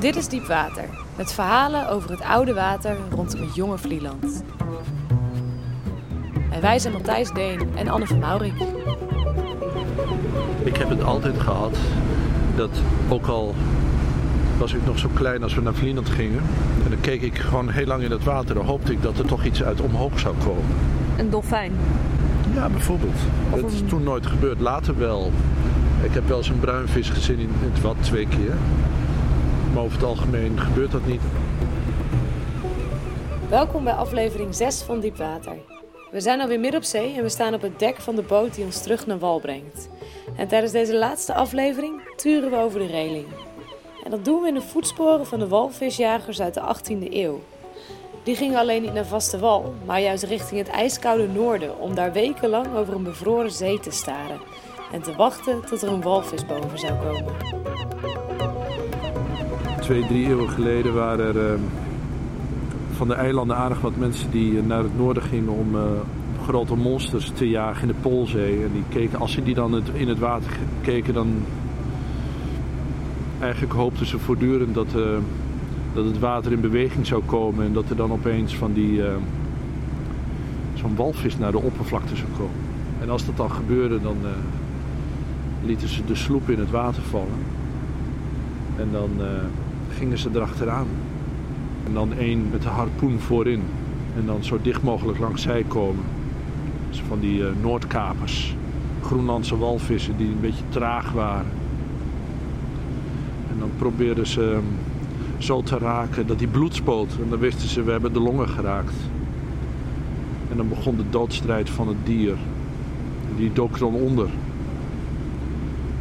Dit is Diepwater, met verhalen over het oude water rondom het jonge Vlieland. En wij zijn Matthijs Deen en Anne van Maurik. Ik heb het altijd gehad dat ook al was ik nog zo klein als we naar Vlieland gingen. En dan keek ik gewoon heel lang in het water. Dan hoopte ik dat er toch iets uit omhoog zou komen. Een dolfijn? Ja, bijvoorbeeld. Of dat is toen nooit gebeurd. Later wel. Ik heb wel eens een bruinvis gezien in het wat twee keer. Maar over het algemeen gebeurt dat niet. Welkom bij aflevering 6 van Diepwater. We zijn alweer midden op zee en we staan op het dek van de boot die ons terug naar wal brengt. En tijdens deze laatste aflevering turen we over de reling. En dat doen we in de voetsporen van de walvisjagers uit de 18e eeuw. Die gingen alleen niet naar vaste wal, maar juist richting het ijskoude noorden om daar wekenlang over een bevroren zee te staren. En te wachten tot er een walvis boven zou komen. Twee, drie eeuwen geleden waren er ehm, van de eilanden aardig wat mensen die eh, naar het noorden gingen om eh, grote monsters te jagen in de Poolzee. En die keken, als ze die dan in het water keken, dan eigenlijk hoopten ze voortdurend dat, eh, dat het water in beweging zou komen en dat er dan opeens van die zo'n walvis naar de oppervlakte zou komen. En als dat dan gebeurde, dan lieten ze de sloep in het water vallen. En dan eh, gingen ze erachteraan. En dan één met de harpoen voorin. En dan zo dicht mogelijk langs zij komen. Van die eh, Noordkapers. Groenlandse walvissen die een beetje traag waren. En dan probeerden ze hem zo te raken dat hij bloed spoot. En dan wisten ze, we hebben de longen geraakt. En dan begon de doodstrijd van het dier. Die dook dan onder.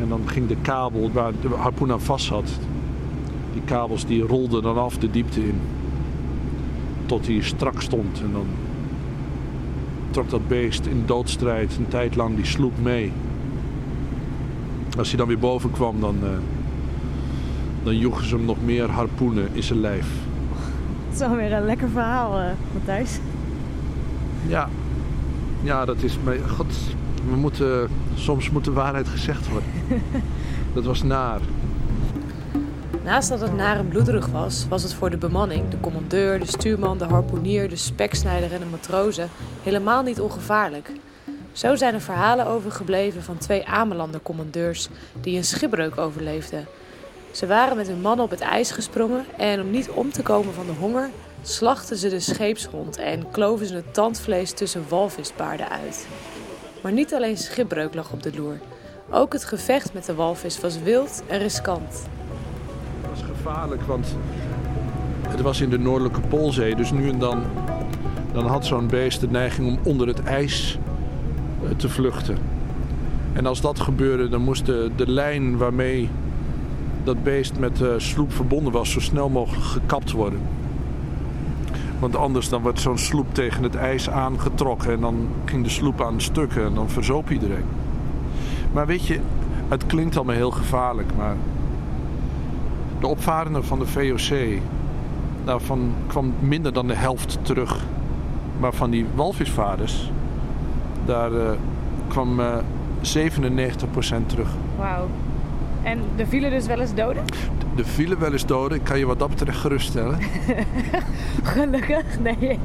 En dan ging de kabel waar de harpoen aan vast zat, die kabels die rolden dan af de diepte in. Tot hij strak stond. En dan trok dat beest in doodstrijd een tijd lang die sloep mee. Als hij dan weer boven kwam, dan, eh, dan joegen ze hem nog meer harpoenen in zijn lijf. Het is wel weer een lekker verhaal, uh, Matthijs. Ja, ja dat is. God, we moeten, soms moet de waarheid gezegd worden. Dat was naar. Naast dat het naar en bloederig was, was het voor de bemanning, de commandeur, de stuurman, de harpoenier, de speksnijder en de matrozen helemaal niet ongevaarlijk. Zo zijn er verhalen overgebleven van twee Amelander commandeurs die een schipbreuk overleefden. Ze waren met hun mannen op het ijs gesprongen en om niet om te komen van de honger, slachten ze de scheepshond en kloven ze het tandvlees tussen walvispaarden uit. Maar niet alleen schipbreuk lag op de loer. Ook het gevecht met de walvis was wild en riskant. Het was gevaarlijk, want het was in de Noordelijke Poolzee. Dus nu en dan, dan had zo'n beest de neiging om onder het ijs eh, te vluchten. En als dat gebeurde, dan moest de, de lijn waarmee dat beest met de sloep verbonden was, zo snel mogelijk gekapt worden. Want anders dan wordt zo'n sloep tegen het ijs aangetrokken en dan ging de sloep aan stukken en dan verzoop iedereen. Maar weet je, het klinkt allemaal heel gevaarlijk, maar de opvarenden van de VOC, daarvan kwam minder dan de helft terug. Maar van die walvisvaarders, daar eh, kwam eh 97% terug. Wauw. En er vielen dus wel eens doden? Er vielen wel eens doden, ik kan je wat dat betreft geruststellen. Gelukkig, nee.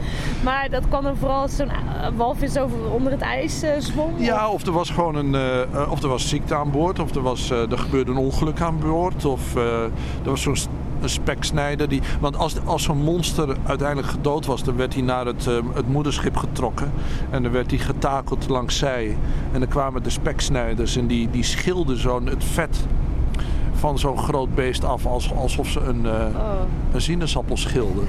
Maar dat kwam dan vooral als zo'n eh, walvis over onder het ijs eh, zwom? Ja, of er was gewoon een, eh, of er was ziekte aan boord, of er, was, er gebeurde een ongeluk aan boord, of er was zo'n een speksnijder. Die, want als, als zo'n monster uiteindelijk gedood was, dan werd hij naar het, het moederschip getrokken. En dan werd hij getakeld langs zij. En dan kwamen de speksnijders en die, die schilden zo'n het vet van zo'n groot beest af als, alsof ze een, Oh. een sinaasappel schilden.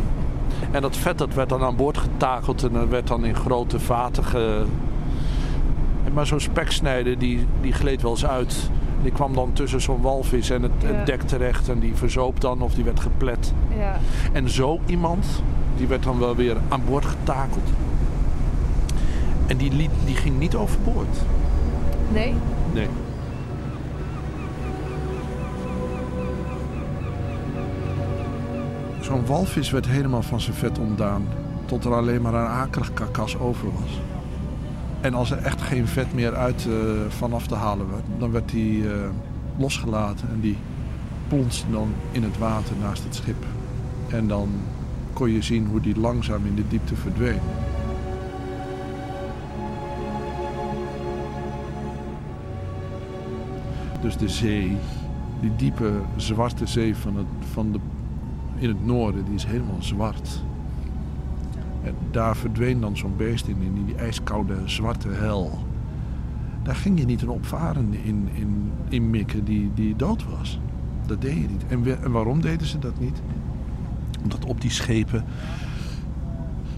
En dat vet dat werd dan aan boord getakeld en dat werd dan in grote vaten ge... Maar zo'n speksnijder die, die gleed wel eens uit. Die kwam dan tussen zo'n walvis en het, Ja. het dek terecht en die verzoop dan of die werd geplet. Ja. En zo iemand, die werd dan wel weer aan boord getakeld. En die, liet, die ging niet overboord. Nee? Nee. Zo'n walvis werd helemaal van zijn vet ontdaan. Tot er alleen maar een akelig karkas over was. En als er echt geen vet meer uit eh, vanaf te halen werd, dan werd die, eh, losgelaten en die plonste dan in het water naast het schip. En dan kon je zien hoe die langzaam in de diepte verdween. Dus de zee, die diepe zwarte zee van het, van de, in het noorden, die is helemaal zwart. En daar verdween dan zo'n beest in, in die ijskoude zwarte hel. Daar ging je niet een opvarende in, in, in mikken die, die dood was. Dat deed je niet. En, en waarom deden ze dat niet? Omdat op die schepen,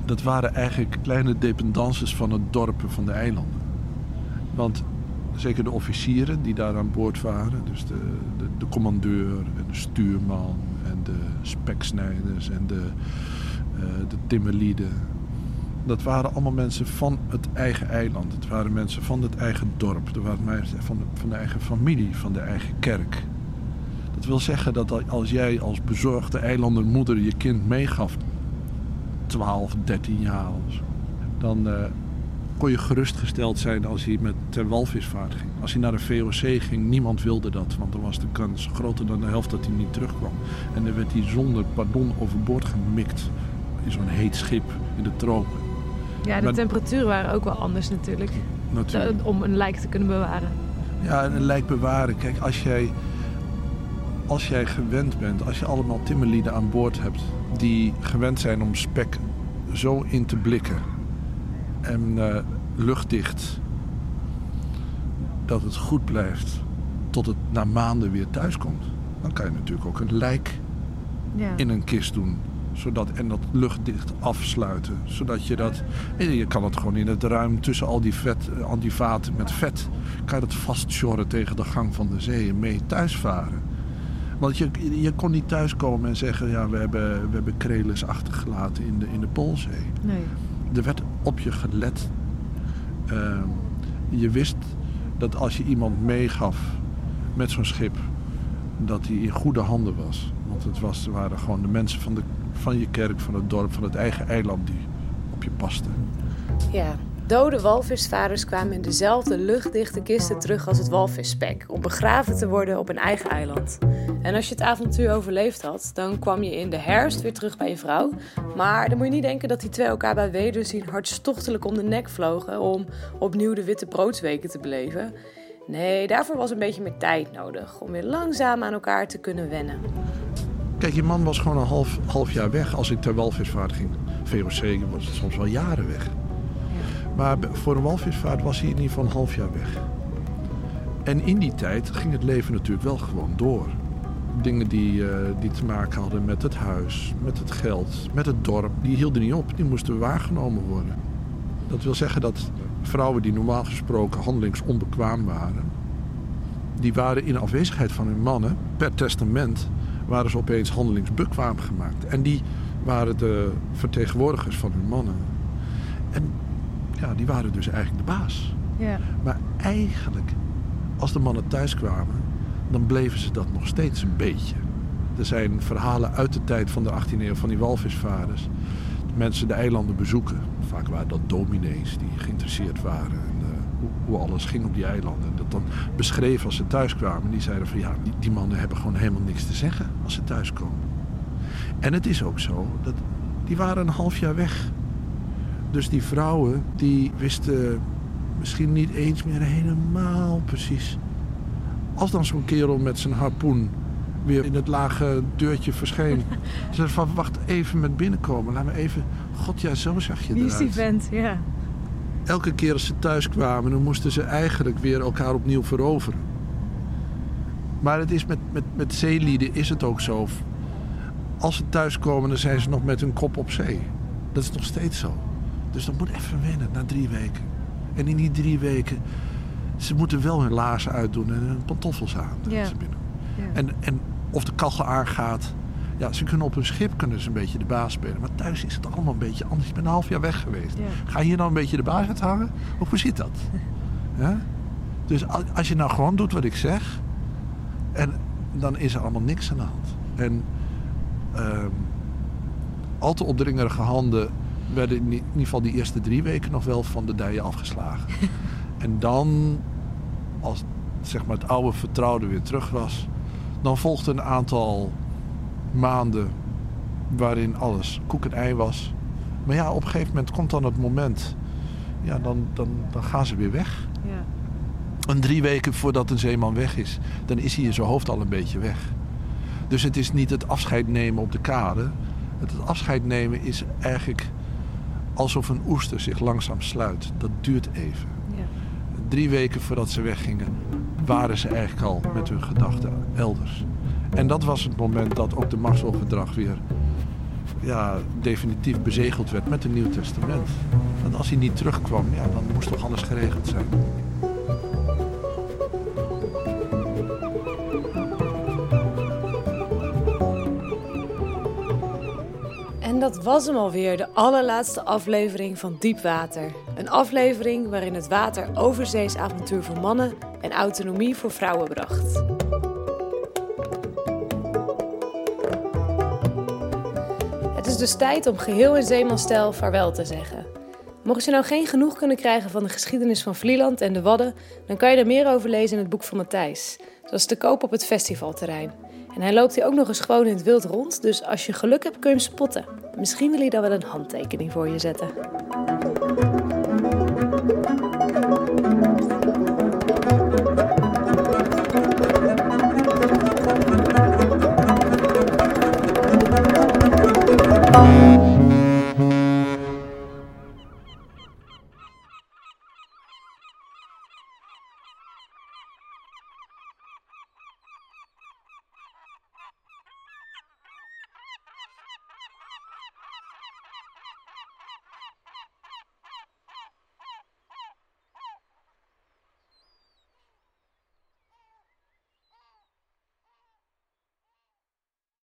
dat waren eigenlijk kleine dependances van het dorpen van de eilanden. Want zeker de officieren die daar aan boord waren, dus de, de, de commandeur en de stuurman en de speksnijders en de, eh, de timmerlieden. Dat waren allemaal mensen van het eigen eiland. Het waren mensen van het eigen dorp. Dat waren mensen van de, van de eigen familie, van de eigen kerk. Dat wil zeggen dat als jij als bezorgde eilandermoeder je kind meegaf, 12, 13 jaar of dan eh, kon je gerustgesteld zijn als hij met ter walvisvaart ging. Als hij naar de VOC ging, niemand wilde dat, want dan was de kans groter dan de helft dat hij niet terugkwam. En dan werd hij zonder pardon overboord gemikt in zo'n heet schip in de tropen. Ja, de Maar- temperaturen waren ook wel anders natuurlijk. Natuurlijk. eh, Om een lijk te kunnen bewaren. Ja, en een lijk bewaren. Kijk, als jij, als jij gewend bent, als je allemaal timmerlieden aan boord hebt die gewend zijn om spek zo in te blikken en eh, luchtdicht dat het goed blijft tot het na maanden weer thuis komt, dan kan je natuurlijk ook een lijk Ja. in een kist doen. Zodat, en dat luchtdicht afsluiten. Zodat je dat. en Je kan het gewoon in het ruim tussen al die, vet, eh, al die vaten met vet. Kan je dat vastsjorren tegen de gang van de zee en mee thuisvaren. Want je, je kon niet thuiskomen en zeggen: ja, we hebben, we hebben krelis achtergelaten in de, in de Poolzee. Nee. Er werd op je gelet. Ehm, je wist dat als je iemand meegaf met zo'n schip, dat hij in goede handen was. Want het was, waren gewoon de mensen van, de, van je kerk, van het dorp, van het eigen eiland die op je pasten. Ja, dode walvisvaders kwamen in dezelfde luchtdichte kisten terug als het walvisspek, om begraven te worden op een eigen eiland. En als je het avontuur overleefd had, dan kwam je in de herfst weer terug bij je vrouw. Maar dan moet je niet denken dat die twee elkaar bij wederzien hartstochtelijk om de nek vlogen om opnieuw de witte broodsweken te beleven. Nee, daarvoor was een beetje meer tijd nodig om weer langzaam aan elkaar te kunnen wennen. Kijk, je man was gewoon een half, half jaar weg als ik ter walvisvaart ging. VOC was het soms wel jaren weg. Maar voor een walvisvaart was hij in ieder geval een half jaar weg. En in die tijd ging het leven natuurlijk wel gewoon door. Dingen die, eh, die te maken hadden met het huis, met het geld, met het dorp, die hielden niet op. Die moesten waargenomen worden. Dat wil zeggen dat vrouwen die normaal gesproken handelingsonbekwaam waren, die waren in afwezigheid van hun mannen, per testament, waren ze opeens handelingsbekwaam gemaakt. En die waren de vertegenwoordigers van hun mannen. En ja, die waren dus eigenlijk de baas. Ja. Maar eigenlijk, als de mannen thuis kwamen, dan bleven ze dat nog steeds een beetje. Er zijn verhalen uit de tijd van de 18e eeuw van die walvisvaders. Mensen de eilanden bezoeken. Vaak waren dat dominees die geïnteresseerd waren in eh, hoe, hoe alles ging op die eilanden. Dat dan beschreven als ze thuis kwamen. Die zeiden van ja, die, die mannen hebben gewoon helemaal niks te zeggen als ze thuiskomen. En het is ook zo, dat die waren een half jaar weg. Dus die vrouwen die wisten misschien niet eens meer helemaal precies. Als dan zo'n kerel met zijn harpoen weer in het lage deurtje verscheen. Ze van wacht even met binnenkomen. Laat me even. God ja, zo zag je Wie is die eruit. vent? Ja. Elke keer als ze thuis kwamen, dan moesten ze eigenlijk weer elkaar opnieuw veroveren. Maar het is met, met, met zeelieden is het ook zo. Als ze thuiskomen, dan zijn ze nog met hun kop op zee. Dat is nog steeds zo. Dus dat moet even wennen na drie weken. En in die drie weken, ze moeten wel hun laarzen uitdoen en hun pantoffels aan. als Ja. ze binnen. Ja. En, en of de kachel aangaat. Ja, ze kunnen op hun schip kunnen ze een beetje de baas spelen. Maar thuis is het allemaal een beetje anders. Je bent een half jaar weg geweest. Ja. Ga je hier nou een beetje de baas uithangen? Of hoe zit dat? Ja? Dus al- als je nou gewoon doet wat ik zeg... En dan is er allemaal niks aan de hand. En ehm, al te opdringerige handen werden in ieder geval die eerste drie weken nog wel van de dijen afgeslagen. en dan, als zeg maar, het oude vertrouwde weer terug was. Dan volgde een aantal maanden waarin alles koek en ei was. Maar ja, op een gegeven moment komt dan het moment. Ja, dan, dan, dan gaan ze weer weg. Ja. En drie weken voordat een zeeman weg is, dan is hij in zijn hoofd al een beetje weg. Dus het is niet het afscheid nemen op de kade. Het afscheid nemen is eigenlijk alsof een oester zich langzaam sluit. Dat duurt even. Ja. Drie weken voordat ze weggingen, waren ze eigenlijk al met hun gedachten elders. En dat was het moment dat ook de Maxwell-verdrag weer ja, definitief bezegeld werd met het Nieuw Testament. Want als hij niet terugkwam, ja, dan moest toch alles geregeld zijn. Dat was hem alweer, de allerlaatste aflevering van Diepwater. Een aflevering waarin het water overzees avontuur voor mannen en autonomie voor vrouwen bracht. Het is dus tijd om geheel in zeemanstijl vaarwel te zeggen. Mocht je nou geen genoeg kunnen krijgen van de geschiedenis van Vlieland en de Wadden, dan kan je er meer over lezen in het boek van Matthijs. Dat is te koop op het festivalterrein. En hij loopt hier ook nog eens gewoon in het wild rond, dus als je geluk hebt kun je hem spotten. Misschien wil hij dan wel een handtekening voor je zetten.